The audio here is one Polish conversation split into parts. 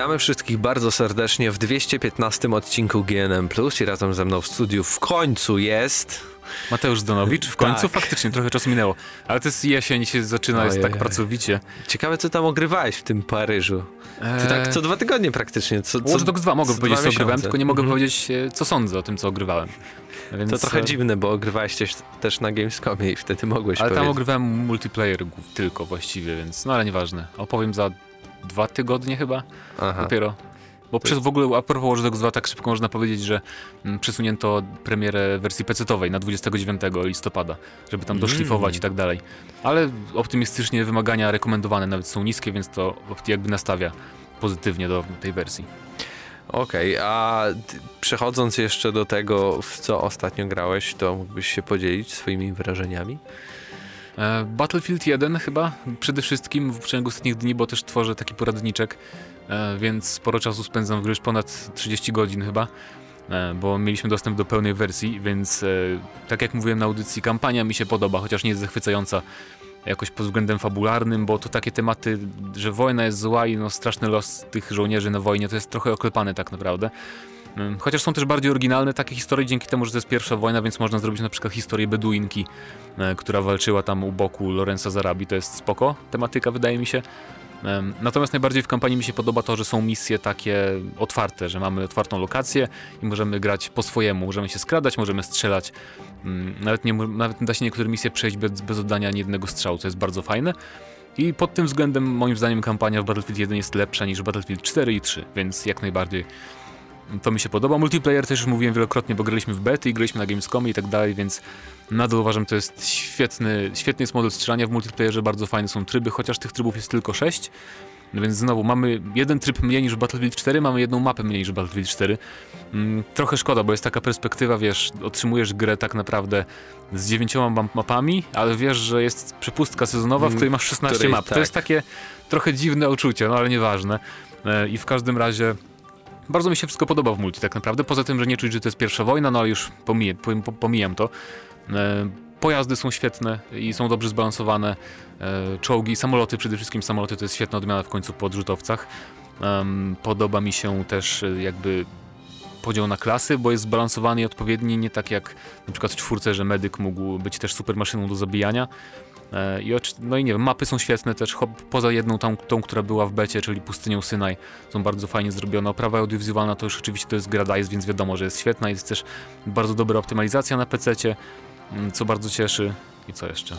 Witamy wszystkich bardzo serdecznie w 215 odcinku GNM Plus i razem ze mną w studiu w końcu jest. Mateusz Zdanowicz, w końcu Tak. faktycznie trochę czasu minęło, ale to jest jesień, się zaczyna, jest tak pracowicie. Ciekawe, co tam ogrywałeś w tym Paryżu. Ty Eee, tak co dwa tygodnie praktycznie. Co, co, Watch Dogs 2 mogę co powiedzieć, co ogrywałem, tylko nie mogę Mhm. powiedzieć, e, co sądzę o tym, co ogrywałem. Więc, To trochę e, dziwne, bo ogrywałeś też, też na Gamescomie i wtedy mogłeś Ale tam powiedzieć. ogrywałem multiplayer tylko właściwie, więc no ale nieważne. Opowiem za dwa tygodnie chyba Aha. dopiero. Bo przez w ogóle, a propos Watch Dogs 2, tak szybko można powiedzieć, że mm, przesunięto premierę wersji PC-owej na 29 listopada, żeby tam doszlifować Mm. i tak dalej. Ale optymistycznie wymagania rekomendowane nawet są niskie, więc to jakby nastawia pozytywnie do tej wersji. Okej, a ty, przechodząc jeszcze do tego, w co ostatnio grałeś, to mógłbyś się podzielić swoimi wrażeniami? E, Battlefield 1 chyba przede wszystkim w ciągu ostatnich dni, bo też tworzę taki poradniczek, e, więc sporo czasu spędzam w grze, już ponad 30 godzin chyba, e, bo mieliśmy dostęp do pełnej wersji, więc tak jak mówiłem na audycji, kampania mi się podoba, chociaż nie jest zachwycająca jakoś pod względem fabularnym, bo to takie tematy, że wojna jest zła i no straszny los tych żołnierzy na wojnie, to jest trochę oklepane tak naprawdę. Chociaż są też bardziej oryginalne takie historie dzięki temu, że to jest pierwsza wojna, więc można zrobić na przykład historię Beduinki, e, która walczyła tam u boku Lorenza Zarabi. To jest spoko tematyka, wydaje mi się. Natomiast najbardziej w kampanii mi się podoba to, że są misje takie otwarte, że mamy otwartą lokację i możemy grać po swojemu. Możemy się skradać, możemy strzelać. Mm, Nawet, nie, nawet da się niektóre misje przejść bez, bez oddania ani jednego strzału, co jest bardzo fajne. I pod tym względem moim zdaniem kampania w Battlefield 1 jest lepsza niż Battlefield 4 i 3, więc jak najbardziej to mi się podoba. Multiplayer też już mówiłem wielokrotnie, bo graliśmy w bety i graliśmy na Gamescomie i tak dalej, więc nadal uważam, to jest świetny, świetny jest model strzelania w multiplayerze, bardzo fajne są tryby, chociaż tych trybów jest tylko 6. No więc znowu mamy jeden tryb mniej niż Battlefield 4, mamy jedną mapę mniej niż Battlefield 4. Mm, trochę szkoda, bo jest taka perspektywa, wiesz, otrzymujesz grę tak naprawdę z dziewięcioma map- mapami, ale wiesz, że jest przepustka sezonowa, w Mm, której masz 16 której- map. tak. To jest takie trochę dziwne uczucie, no ale nieważne. E, I w każdym razie bardzo mi się wszystko podoba w multi tak naprawdę, poza tym, że nie czuć, że to jest pierwsza wojna, no ale już pomiję, pom- pom- pomijam to. E, Pojazdy są świetne i są dobrze zbalansowane. E, Czołgi, samoloty, przede wszystkim samoloty to jest świetna odmiana w końcu po odrzutowcach. Podoba mi się też e, jakby podział na klasy, bo jest zbalansowany i odpowiedni, nie tak jak na przykład w czwórce, że medyk mógł być też super maszyną do zabijania. E, I no i nie wiem, mapy są świetne też, poza jedną tą, tą, która była w becie, czyli pustynią Synaj, są bardzo fajnie zrobione. Oprawa audiowizualna to już oczywiście to jest gra więc wiadomo, że jest świetna. Jest też bardzo dobra optymalizacja na PC-cie, mm, co bardzo cieszy. I co jeszcze?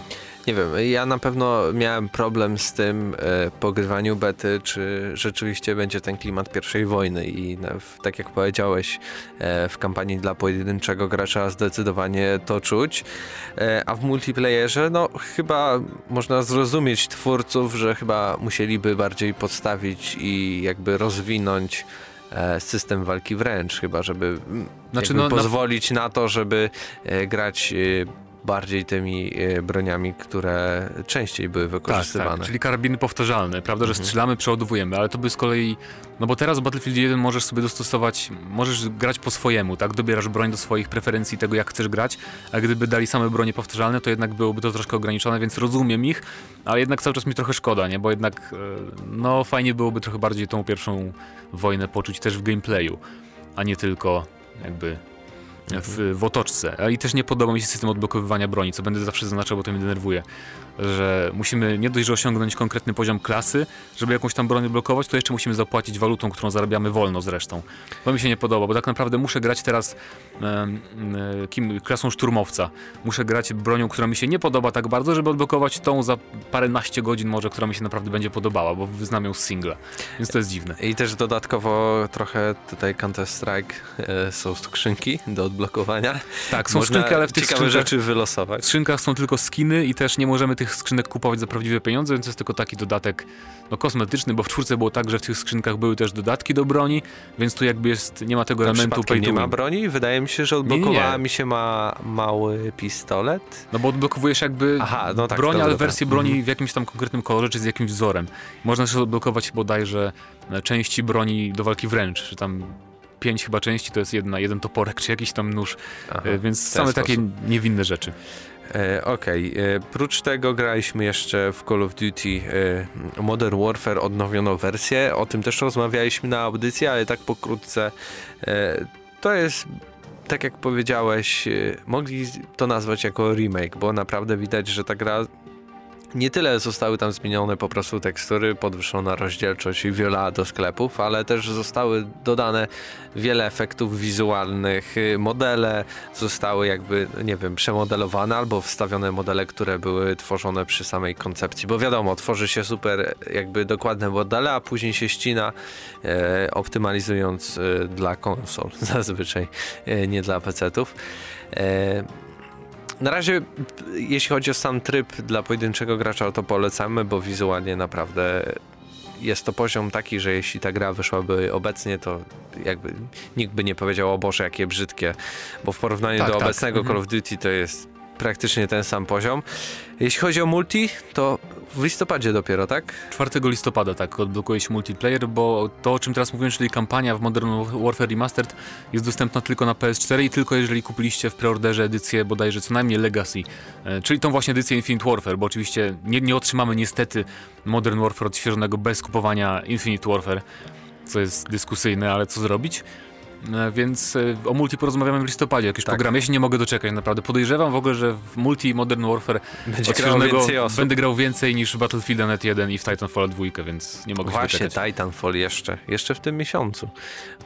Nie wiem, ja na pewno miałem problem z tym e, pogrywaniu bety, czy rzeczywiście będzie ten klimat pierwszej wojny i na, w, tak jak powiedziałeś, e, w kampanii dla pojedynczego gracza zdecydowanie to czuć, e, a w multiplayerze, no chyba można zrozumieć twórców, że chyba musieliby bardziej podstawić i jakby rozwinąć e, system walki wręcz, chyba żeby Znaczy, no, na- pozwolić na to, żeby e, grać e, bardziej tymi e, broniami, które częściej były wykorzystywane. Tak, tak, czyli karabiny powtarzalne, prawda, że Mhm. strzelamy, przeładowujemy, ale to by z kolei, no bo teraz w Battlefield 1 możesz sobie dostosować, możesz grać po swojemu, tak, dobierasz broń do swoich preferencji, tego jak chcesz grać, a gdyby dali same bronie powtarzalne, to jednak byłoby to troszkę ograniczone, więc rozumiem ich, ale jednak cały czas mi trochę szkoda, nie, bo jednak, e, no fajnie byłoby trochę bardziej tą pierwszą wojnę poczuć też w gameplayu, a nie tylko jakby w, w otoczce. I też nie podoba mi się system odblokowywania broni, co będę zawsze zaznaczał, bo to mnie denerwuje. Że musimy nie dość, że osiągnąć konkretny poziom klasy, żeby jakąś tam broń blokować, to jeszcze musimy zapłacić walutą, którą zarabiamy wolno zresztą. To mi się nie podoba, bo tak naprawdę muszę grać teraz em, e, kim, klasą szturmowca. Muszę grać bronią, która mi się nie podoba tak bardzo, żeby odblokować tą za paręnaście godzin może, która mi się naprawdę będzie podobała, bo wyznam ją z singla. Więc to jest dziwne. I też dodatkowo trochę tutaj Counter-Strike e, są skrzynki do odblokowania. Tak, są Można skrzynki, ale w tych ciekawe skrzynkach... rzeczy wylosować. W skrzynkach są tylko skiny i też nie możemy tych skrzynek kupować za prawdziwe pieniądze, więc jest tylko taki dodatek no, kosmetyczny, bo w czwórce było tak, że w tych skrzynkach były też dodatki do broni, więc tu jakby jest, nie ma tego A elementu pay nie ma broni? Wydaje mi się, że nie, nie. odblokowała mi się ma mały pistolet. No bo odblokowujesz jakby Aha, no tak, broń, dobra, ale dobra. wersję broni w jakimś tam konkretnym kolorze, czy z jakimś wzorem. Można też odblokować bodajże e, części broni do walki wręcz, czy tam pięć chyba części to jest jedna, jeden toporek, czy jakiś tam nóż, Aha, e, więc w ten same takie sposób. niewinne rzeczy. E, Okej, okay. prócz tego graliśmy jeszcze w Call of Duty e, Modern Warfare odnowioną wersję. O tym też rozmawialiśmy na audycji, ale tak pokrótce. E, to jest tak jak powiedziałeś, e, mogli to nazwać jako remake, bo naprawdę widać, że ta gra nie tyle zostały tam zmienione po prostu tekstury, podwyższona rozdzielczość i wiele do sklepów, ale też zostały dodane wiele efektów wizualnych, y, modele zostały jakby, nie wiem, przemodelowane albo wstawione modele, które były tworzone przy samej koncepcji, bo wiadomo, tworzy się super jakby dokładne modele, a później się ścina e, optymalizując e, dla konsol zazwyczaj, e, nie dla PC-ów. Na razie, jeśli chodzi o sam tryb dla pojedynczego gracza, to polecamy, bo wizualnie naprawdę jest to poziom taki, że jeśli ta gra wyszłaby obecnie, to jakby nikt by nie powiedział, o Boże, jakie brzydkie, bo w porównaniu tak, do tak. obecnego mhm. Call of Duty to jest praktycznie ten sam poziom. Jeśli chodzi o multi, to w listopadzie dopiero, tak? 4 listopada, tak, odblokuje się multiplayer, bo to, o czym teraz mówiłem, czyli kampania w Modern Warfare Remastered jest dostępna tylko na PS4 i tylko jeżeli kupiliście w preorderze edycję bodajże co najmniej Legacy, e, czyli tą właśnie edycję Infinite Warfare, bo oczywiście nie, nie otrzymamy niestety Modern Warfare odświeżonego bez kupowania Infinite Warfare, co jest dyskusyjne, ale co zrobić? E, więc e, o multi porozmawiamy w listopadzie, jakiś tak. program. Ja się nie mogę doczekać, naprawdę. Podejrzewam w ogóle, że w multi Modern Warfare Będzie grał więcej osób. będę grał więcej niż w Battlefield Net 1 i w Titanfall 2, więc nie mogę Właśnie, się doczekać. Właśnie, Titanfall jeszcze, jeszcze w tym miesiącu,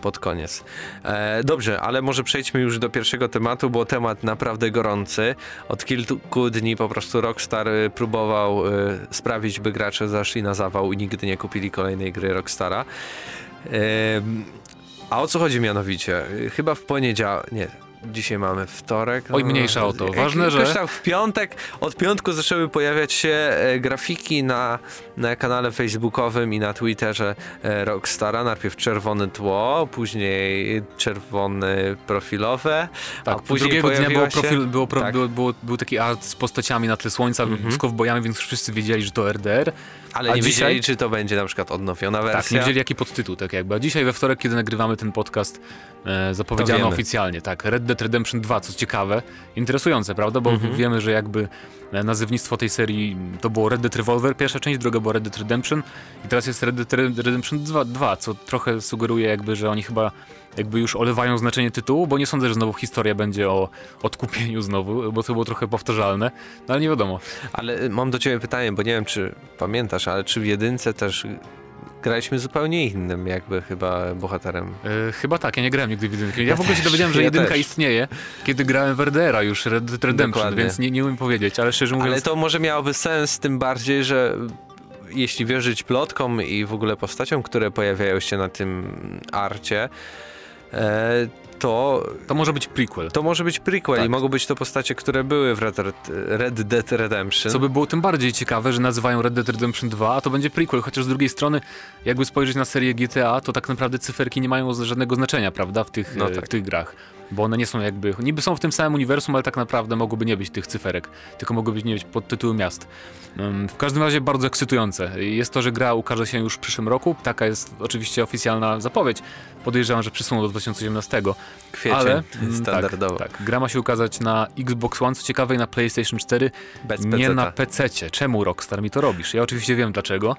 pod koniec. E, dobrze, ale może przejdźmy już do pierwszego tematu, bo temat naprawdę gorący. Od kilku dni po prostu Rockstar e, próbował sprawić, by gracze zaszli na zawał i nigdy nie kupili kolejnej gry Rockstara. A o co chodzi mianowicie? Chyba w poniedziałek, nie, dzisiaj mamy wtorek. Oj, mniejsza o to. Ważne, że... Tak w piątek, od piątku zaczęły pojawiać się e, grafiki na, na kanale facebookowym i na Twitterze e, Rockstara. Najpierw czerwone tło, później czerwone profilowe, tak, a później drugiego dnia było profil, było, pro, tak. było, było, był taki art z postaciami na tle słońca, -hmm. z kowbojami, więc wszyscy wiedzieli, że to RDR. Ale A nie dzisiaj... wiedzieli, czy to będzie na przykład odnowiona wersja. Tak, nie wiedzieli jaki podtytuł, tak jakby. A dzisiaj we wtorek, kiedy nagrywamy ten podcast, e, zapowiedziano oficjalnie, tak, Red Dead Redemption 2, co ciekawe, interesujące, prawda? Bo mhm. wiemy, że jakby e, nazewnictwo tej serii to było Red Dead Revolver, pierwsza część, druga była Red Dead Redemption i teraz jest Red Dead Redemption 2, 2 co trochę sugeruje jakby, że oni chyba jakby już olewają znaczenie tytułu, bo nie sądzę, że znowu historia będzie o odkupieniu znowu, bo to było trochę powtarzalne, no ale nie wiadomo. Ale mam do ciebie pytanie, bo nie wiem, czy pamiętasz, ale czy w jedynce też graliśmy zupełnie innym jakby chyba bohaterem. E, chyba tak, ja nie grałem nigdy w jedynkę. Ja w ogóle się dowiedziałem, że ja jedynka też. istnieje, kiedy grałem w RDR-a już, Red Dead Redemption, Dokładnie. więc nie, nie umiem powiedzieć, ale szczerze mówiąc... Ale to może miałoby sens, tym bardziej, że jeśli wierzyć plotkom i w ogóle postaciom, które pojawiają się na tym arcie, to... To może być prequel. To może być prequel tak. i mogą być to postacie, które były w Red, Red Dead Redemption. Co by było tym bardziej ciekawe, że nazywają Red Dead Redemption 2, a to będzie prequel, chociaż z drugiej strony, jakby spojrzeć na serię GTA, to tak naprawdę cyferki nie mają żadnego znaczenia, prawda, w tych, no tak. w tych grach bo one nie są jakby, niby są w tym samym uniwersum, ale tak naprawdę mogłyby nie być tych cyferek, tylko mogłyby nie być pod tytuły miast. W każdym razie bardzo ekscytujące. Jest to, że gra ukaże się już w przyszłym roku, taka jest oczywiście oficjalna zapowiedź. Podejrzewam, że przysuną do 2018. Kwiecień, ale, mm, standardowo. Tak, tak, gra ma się ukazać na Xbox One, co ciekawe i na PlayStation 4, Bez nie na PC. Czemu Rockstar mi to robisz? Ja oczywiście wiem dlaczego.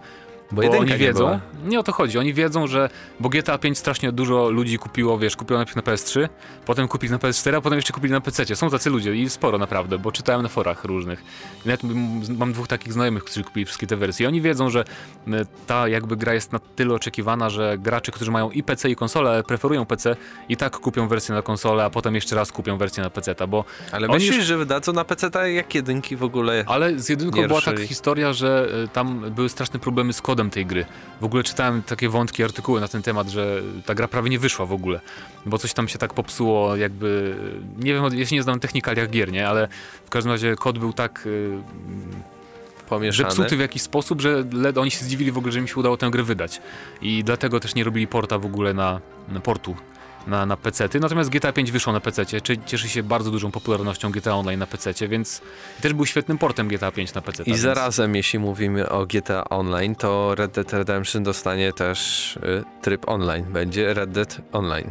Bo, bo oni wiedzą, nie, nie, o to chodzi, oni wiedzą, że bo GTA 5 strasznie dużo ludzi kupiło, wiesz, kupiło najpierw na PS3, potem kupili na PS4, a potem jeszcze kupili na PC. Są tacy ludzie i sporo naprawdę, bo czytałem na forach różnych. I nawet mam dwóch takich znajomych, którzy kupili wszystkie te wersje. I oni wiedzą, że ta jakby gra jest na tyle oczekiwana, że gracze, którzy mają i PC i konsolę, ale preferują PC, i tak kupią wersję na konsolę, a potem jeszcze raz kupią wersję na PC, bo Ale myślisz, już... że wydadzą na PC jak jedynki w ogóle? Ale z jedynką była taka historia, że e, tam były straszne problemy z kodem tej gry. W ogóle czytałem takie wątki, artykuły na ten temat, że ta gra prawie nie wyszła w ogóle, bo coś tam się tak popsuło, jakby, nie wiem, ja się nie znam technikaliach gier, nie, ale w każdym razie kod był tak... Yy, Pomieszany. Zepsuty w jakiś sposób, że oni się zdziwili w ogóle, że mi się udało tę grę wydać. I dlatego też nie robili porta w ogóle na, na portu na, na PC-ty. Natomiast GTA 5 wyszło na PC, cieszy się bardzo dużą popularnością GTA Online na PC, więc też był świetnym portem GTA 5 na PC. I więc... zarazem, jeśli mówimy o GTA Online, to Red Dead Redemption dostanie też y, tryb online. Będzie Red Dead Online.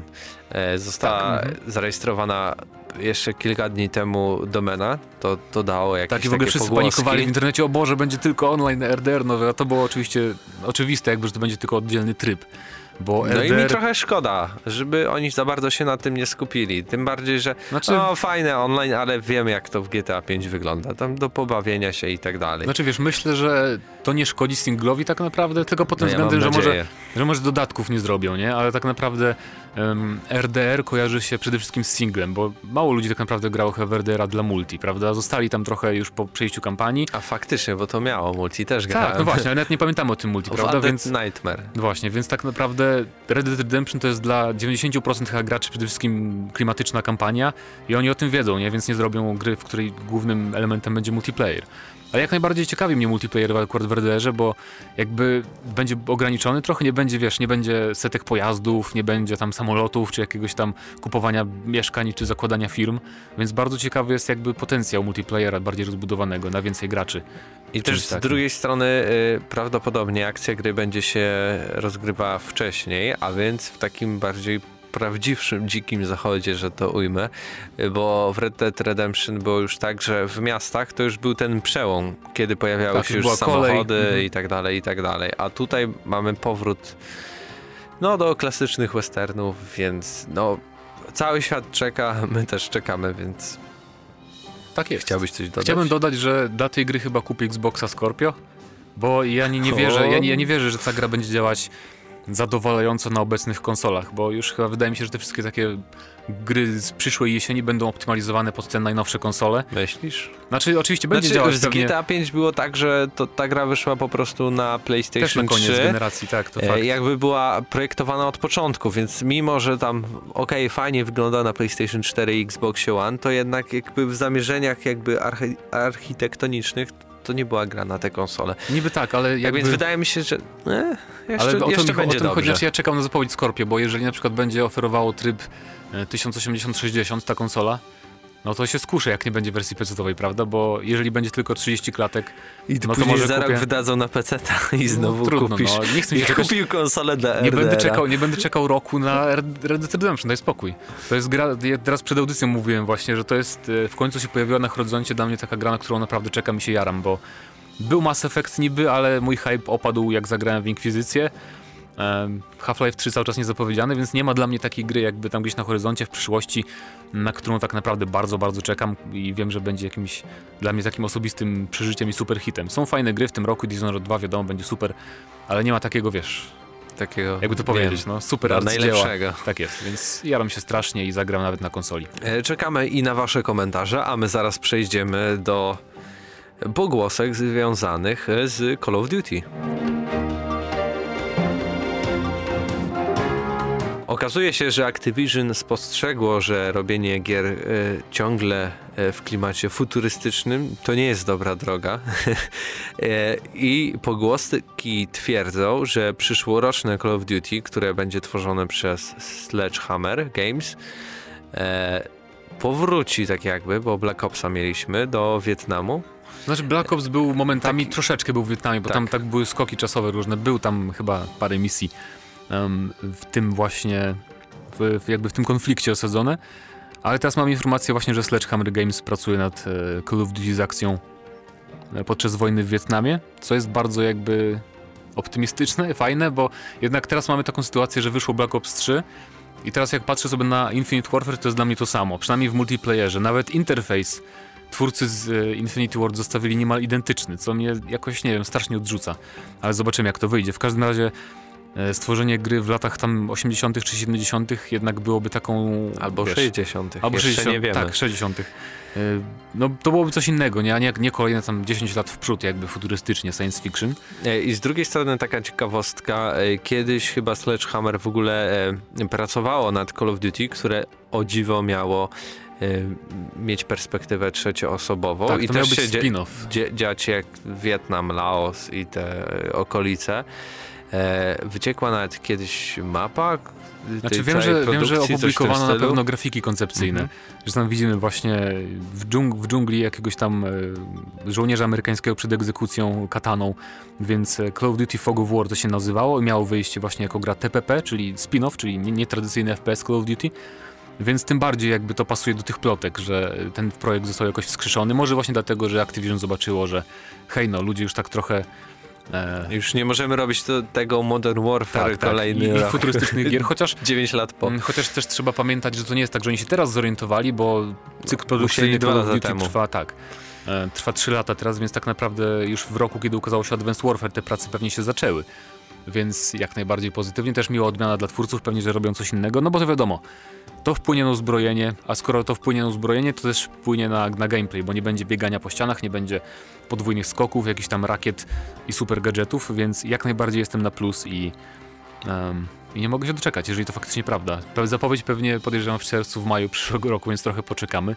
E, została tak. Mhm. zarejestrowana jeszcze kilka dni temu domena, to, to dało jakieś Tak i w ogóle wszyscy pogłoski. panikowali w internecie, o Boże, będzie tylko online RDR nowy, a to było oczywiście oczywiste jakby, że to będzie tylko oddzielny tryb. Bo No i mi trochę szkoda, żeby oni za bardzo się na tym nie skupili. Tym bardziej, że Znaczy- no fajne online, ale wiem jak to w GTA 5 wygląda. Tam do pobawienia się i tak dalej. Znaczy wiesz, myślę, że to nie szkodzi singlowi tak naprawdę, tylko pod tym No ja względem, że może, że może dodatków nie zrobią, nie? Ale tak naprawdę RDR kojarzy się przede wszystkim z singlem, bo mało ludzi tak naprawdę grało w RDR-a dla multi, prawda? Zostali tam trochę już po przejściu kampanii. A faktycznie, bo to miało multi też grałem. Tak, no właśnie, ale nawet nie pamiętamy o tym multi, prawda? Więc Nightmare. Właśnie, więc tak naprawdę Red Dead Redemption to jest dla 90% chyba graczy przede wszystkim klimatyczna kampania i oni o tym wiedzą, nie? Więc nie zrobią gry, w której głównym elementem będzie multiplayer. Ale jak najbardziej ciekawi mnie multiplayer akurat w RDR-ze, bo jakby będzie ograniczony, trochę nie będzie, wiesz, nie będzie setek pojazdów, nie będzie tam samolotów, czy jakiegoś tam kupowania mieszkań, czy zakładania firm, więc bardzo ciekawy jest jakby potencjał multiplayera bardziej rozbudowanego na więcej graczy. I też z takim. drugiej strony y, prawdopodobnie akcja gry będzie się rozgrywała wcześniej, a więc w takim bardziej prawdziwszym, dzikim zachodzie, że to ujmę, bo w Red Dead Redemption było już tak, że w miastach to już był ten przełom, kiedy pojawiały Tak, się już kolej. samochody Mhm. i tak dalej, i tak dalej. A tutaj mamy powrót no do klasycznych westernów, więc no cały świat czeka, my też czekamy, więc Tak jest. chciałbyś coś dodać? Chciałbym dodać, że dla tej gry chyba kupię Xboxa Scorpio, bo ja nie, nie wierzę, ja nie, ja nie wierzę, że ta gra będzie działać zadowalająco na obecnych konsolach, bo już chyba wydaje mi się, że te wszystkie takie gry z przyszłej jesieni będą optymalizowane pod te najnowsze konsole. Myślisz? Znaczy oczywiście będzie znaczy, działać z pewnie GTA 5 było tak, że to, ta gra wyszła po prostu na też PlayStation na koniec 3. generacji, tak, to e, fakt. Jakby była projektowana od początku, więc mimo, że tam okej, fajnie wygląda na PlayStation 4 i Xbox One, to jednak jakby w zamierzeniach jakby archi architektonicznych to nie była gra na te konsole. Niby tak, ale Jak jakby... więc wydaje mi się, że e, jeszcze, ale o jeszcze mi, o będzie tym dobrze. znaczy ja czekam na zapowiedź Scorpio, bo jeżeli na przykład będzie oferowało tryb e, 1080-60 ta konsola, no to się skuszę, jak nie będzie wersji PC-owej, prawda? Bo jeżeli będzie tylko 30 klatek, I no to może za rok kupię- wydadzą na PC i znowu no, trudno, kupisz. no, nie chcę mi kupił konsolę dla Nie będę, czekał, nie będę czekał roku na Red Red Dead Redemption, daj spokój. To jest gra, ja teraz przed audycją mówiłem właśnie, że to jest, e, w końcu się pojawiła na horyzoncie dla mnie taka gra, na którą naprawdę czekam i się jaram, bo był Mass Effect niby, ale mój hype opadł jak zagrałem w Inkwizycję. Half-Life 3 cały czas nie zapowiedziany, więc nie ma dla mnie takiej gry jakby tam gdzieś na horyzoncie w przyszłości, na którą tak naprawdę bardzo, bardzo czekam i wiem, że będzie jakimś dla mnie takim osobistym przeżyciem i super hitem. Są fajne gry w tym roku, Dishonored 2 wiadomo będzie super, ale nie ma takiego, wiesz, Takiego, jakby to wiem, powiedzieć, no super arcydzieła. najlepszego. Tak jest, więc jaram się strasznie i zagram nawet na konsoli. E, Czekamy i na Wasze komentarze, a my zaraz przejdziemy do pogłosek związanych z Call of Duty. Okazuje się, że Activision spostrzegło, że robienie gier e, ciągle e, w klimacie futurystycznym to nie jest dobra droga. e, I pogłoski twierdzą, że przyszłoroczne Call of Duty, które będzie tworzone przez Sledgehammer Games, powróci tak jakby, bo Black Opsa mieliśmy do Wietnamu. Znaczy Black Ops był momentami, Taki- troszeczkę był w Wietnamie, bo Tak. tam tak były skoki czasowe różne, był tam chyba parę misji w tym właśnie, w, jakby w tym konflikcie osadzone. Ale teraz mam informację właśnie, że Sledgehammer Games pracuje nad e, Call of Duty z akcją e, podczas wojny w Wietnamie, co jest bardzo jakby optymistyczne, fajne, bo jednak teraz mamy taką sytuację, że wyszło Black Ops 3 i teraz jak patrzę sobie na Infinite Warfare, to jest dla mnie to samo, przynajmniej w multiplayerze. Nawet interfejs twórcy z e, Infinity Ward zostawili niemal identyczny, co mnie jakoś, nie wiem, strasznie odrzuca. Ale zobaczymy, jak to wyjdzie. W każdym razie stworzenie gry w latach tam 80. czy 70. jednak byłoby taką... Albo wiesz, 60. Albo Jeszcze 60, nie wiemy. Tak, 60. E, No to byłoby coś innego, nie? A nie, nie kolejne tam 10 lat w przód, jakby futurystycznie, science fiction. E, I z drugiej strony taka ciekawostka, e, kiedyś chyba Sledgehammer w ogóle e, pracowało nad Call of Duty, które o dziwo miało e, mieć perspektywę trzecioosobową Tak, i to miał też być się spin-off. dzie- dziać jak Wietnam, Laos i te e, okolice. E, wyciekła nawet kiedyś mapa Znaczy wiem, że, wiem, że opublikowano na pewno grafiki koncepcyjne, Mhm. że tam widzimy właśnie w, dżung w dżungli jakiegoś tam e, żołnierza amerykańskiego przed egzekucją kataną, więc e, Call of Duty Fog of War to się nazywało i miało wyjść właśnie jako gra TPP, czyli spin-off, czyli nie- nietradycyjny FPS Call of Duty. Więc tym bardziej jakby to pasuje do tych plotek, że ten projekt został jakoś wskrzeszony. Może właśnie dlatego, że Activision zobaczyło, że hej no, ludzie już tak trochę E... Już nie możemy robić to, tego Modern Warfare tak, kolejny tak. I, i futurystycznych gier, chociaż 9 lat po. Mm, chociaż też trzeba pamiętać, że to nie jest tak, że oni się teraz zorientowali, bo cykl produkcyjny Call of Duty trwa tak. E, trwa 3 lata teraz, więc tak naprawdę już w roku, kiedy ukazało się Advanced Warfare, te prace pewnie się zaczęły. Więc jak najbardziej pozytywnie. Też miła odmiana dla twórców, pewnie, że robią coś innego, no bo to wiadomo, to wpłynie na uzbrojenie, a skoro to wpłynie na uzbrojenie, to też wpłynie na, na gameplay, bo nie będzie biegania po ścianach, nie będzie podwójnych skoków, jakichś tam rakiet i super gadżetów, więc jak najbardziej jestem na plus i, um, i nie mogę się doczekać, jeżeli to faktycznie prawda. Zapowiedź pewnie podejrzewam w czerwcu, w maju przyszłego roku, więc trochę poczekamy.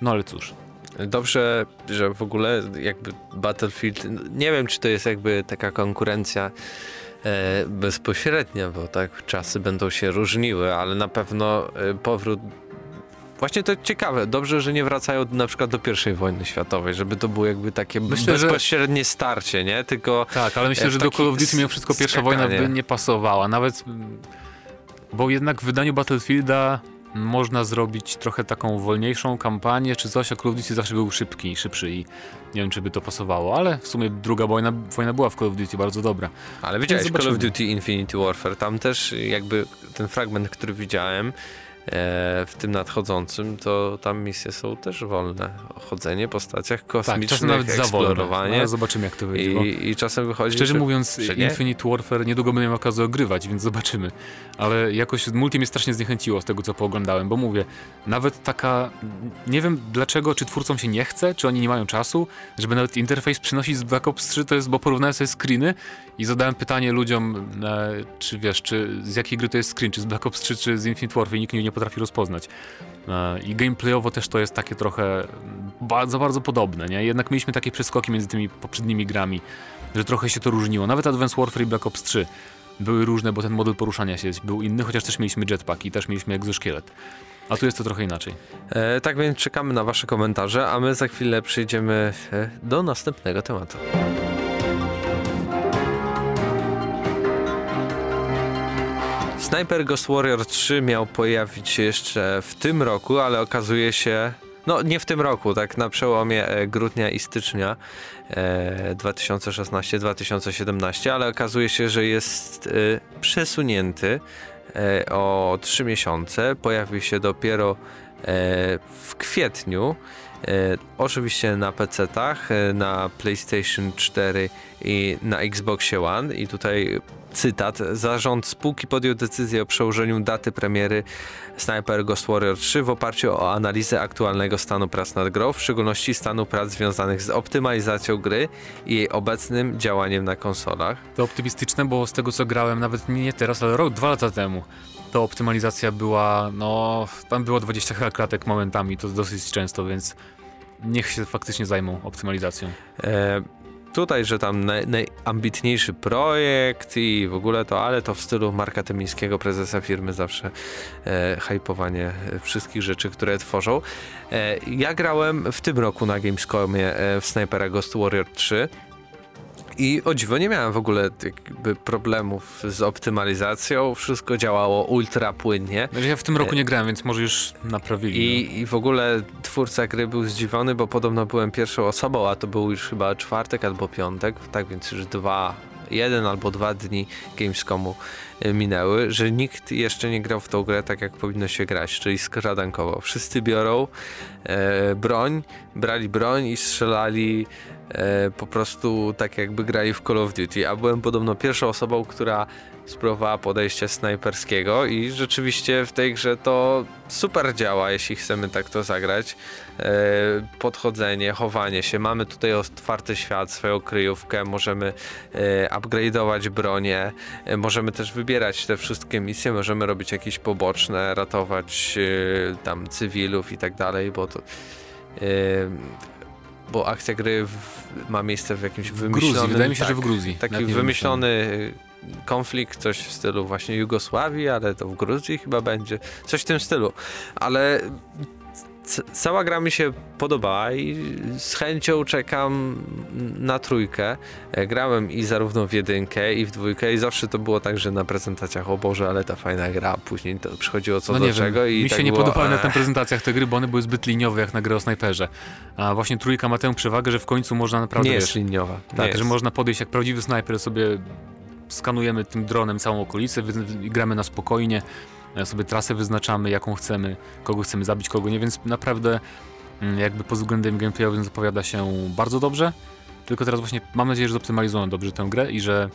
No ale cóż. Dobrze, że w ogóle jakby Battlefield, nie wiem czy to jest jakby taka konkurencja bezpośrednia, bo tak czasy będą się różniły, ale na pewno e, powrót Właśnie to ciekawe, dobrze, że nie wracają na przykład do pierwszej wojny światowej, żeby to było jakby takie myślę, bezpośrednie że... starcie, nie? Tylko Tak, ale myślę, że do Call of Duty mimo wszystko pierwsza skakanie. wojna by nie pasowała, nawet bo jednak w wydaniu Battlefielda można zrobić trochę taką wolniejszą kampanię czy coś, a Call of Duty zawsze był szybki, szybszy i nie wiem, czy by to pasowało, ale w sumie druga wojna, wojna była w Call of Duty bardzo dobra. Ale widziałeś Call of Duty Infinity Warfare, tam też jakby ten fragment, który widziałem, w tym nadchodzącym, to tam misje są też wolne. Chodzenie po stacjach kosmicznych, tak, nawet eksplorowanie. No, zobaczymy jak to wyjdzie. I, I, czasem wychodzi, Szczerze mówiąc, że Infinite Warfare niedługo będę miał okazję ogrywać, więc zobaczymy. Ale jakoś multi mnie strasznie zniechęciło z tego, co pooglądałem, bo mówię, nawet taka, nie wiem dlaczego, czy twórcom się nie chce, czy oni nie mają czasu, żeby nawet interfejs przynosić z Black Ops 3, to jest, bo porównałem sobie screeny i zadałem pytanie ludziom, e, czy wiesz, czy z jakiej gry to jest screen, czy z Black Ops 3, czy z Infinite Warfare i nikt nie potrafi rozpoznać. E, I gameplayowo też to jest takie trochę bardzo, bardzo podobne, nie? Jednak mieliśmy takie przeskoki między tymi poprzednimi grami, że trochę się to różniło. Nawet Advanced Warfare i Black Ops 3 były różne, bo ten model poruszania się był inny, chociaż też mieliśmy jetpack i też mieliśmy egzoszkielet. A tu jest to trochę inaczej. E, tak więc czekamy na Wasze komentarze, a my za chwilę przejdziemy e, do następnego tematu. Sniper Ghost Warrior 3 miał pojawić się jeszcze w tym roku, ale okazuje się, no nie w tym roku, tak na przełomie e, grudnia i stycznia e, 2016-2017, ale okazuje się, że jest e, przesunięty e, o 3 miesiące. Pojawi się dopiero e, w kwietniu. E, oczywiście na PC-tach, na PlayStation 4 i na Xboxie One i tutaj cytat, zarząd spółki podjął decyzję o przełożeniu daty premiery Sniper Ghost Warrior 3 w oparciu o analizę aktualnego stanu prac nad grą, w szczególności stanu prac związanych z optymalizacją gry i jej obecnym działaniem na konsolach. To optymistyczne, bo z tego co grałem, nawet nie teraz, ale rok, dwa lata temu, to optymalizacja była, no, tam było 20 klatek momentami, to dosyć często, więc niech się faktycznie zajmą optymalizacją. E tutaj, że tam naj, najambitniejszy projekt i w ogóle to, ale to w stylu Marka Tymińskiego, prezesa firmy, zawsze e, hypowanie wszystkich rzeczy, które tworzą. E, ja grałem w tym roku na Gamescomie e, w Snipera Ghost Warrior 3 i o dziwo nie miałem w ogóle jakby problemów z optymalizacją, wszystko działało ultra płynnie. No, ja w tym roku nie grałem, więc może już naprawili. I, no. I w ogóle twórca gry był zdziwiony, bo podobno byłem pierwszą osobą, a to był już chyba czwartek albo piątek, tak więc już dwa jeden albo dwa dni Gamescomu e, minęły, że nikt jeszcze nie grał w tą grę tak jak powinno się grać, czyli skradankowo. Wszyscy biorą e, broń, brali broń i strzelali e, po prostu tak jakby grali w Call of Duty, a byłem podobno pierwszą osobą, która spróbowała podejścia snajperskiego i rzeczywiście w tej grze to super działa, jeśli chcemy tak to zagrać. E, podchodzenie, chowanie się. Mamy tutaj otwarty świat, swoją kryjówkę, możemy e, upgrade'ować bronię, e, możemy też wybierać te wszystkie misje, możemy robić jakieś poboczne, ratować tam cywilów i tak dalej, bo to bo akcja gry w, ma miejsce w jakimś wymyślonym... Gruzji, wydaje mi się, tak, że w Gruzji. Taki wymyślony konflikt, coś w stylu właśnie Jugosławii, ale to w Gruzji chyba będzie, coś w tym stylu. Ale cała gra mi się podobała i z chęcią czekam na trójkę. E, grałem i zarówno w jedynkę i w dwójkę i zawsze to było tak, że na prezentacjach o Boże, ale ta fajna gra, później to przychodziło co no do czego wiem, i Mi tak się nie było, podobały na e, tych prezentacjach te gry, bo one były zbyt liniowe jak na grę o snajperze. A właśnie trójka ma tę przewagę, że w końcu można naprawdę... Nie wiesz, jest liniowa. Nie Tak, jest. że można podejść jak prawdziwy snajper, sobie skanujemy tym dronem całą okolicę gramy na spokojnie, e, sobie trasę wyznaczamy, jaką chcemy, kogo chcemy zabić, kogo nie, więc naprawdę mm, jakby pod względem gameplayowym zapowiada się bardzo dobrze. Tylko teraz właśnie mam nadzieję, że zoptymalizują dobrze tę grę i że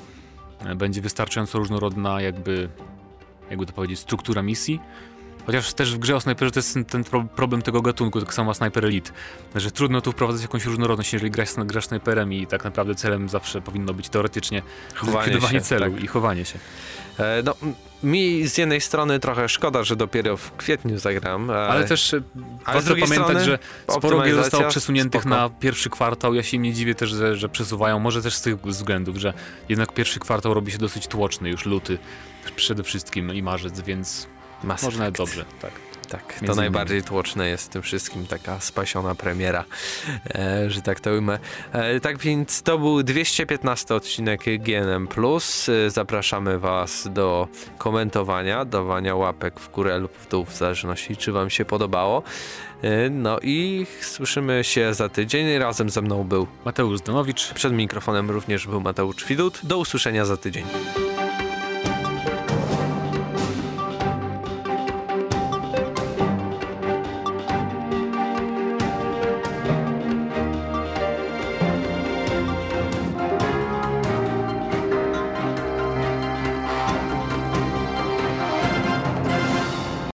e, będzie wystarczająco różnorodna jakby, jakby to powiedzieć, struktura misji. Chociaż też w grze o snajperze to jest ten- ten pro- problem tego gatunku, tak samo Sniper Elite, że trudno tu wprowadzać jakąś różnorodność, jeżeli grasz, grasz snajperem i tak naprawdę celem zawsze powinno być teoretycznie Chowanie celu tak. i chowanie się. E, No, mi z jednej strony trochę szkoda, że dopiero w kwietniu zagram. e, Ale też e, warto pamiętać, strony że sporo gier zostało przesuniętych spoko. na pierwszy kwartał. Ja się nie dziwię też, że, że przesuwają, może też z tych względów, że jednak pierwszy kwartał robi się dosyć tłoczny, już luty przede wszystkim i marzec, więc Mass może nawet Effect. dobrze. Tak. Tak, to najbardziej tłoczne jest w tym wszystkim, taka spasiona premiera, e, że tak to ujmę. E, tak więc to był 215 odcinek GNM+. E, zapraszamy Was do komentowania, dawania łapek w górę lub w dół, w zależności czy Wam się podobało. E, no i słyszymy się za tydzień. Razem ze mną był Mateusz Zdanowicz. przed mikrofonem również był Mateusz Widut. Do usłyszenia za tydzień.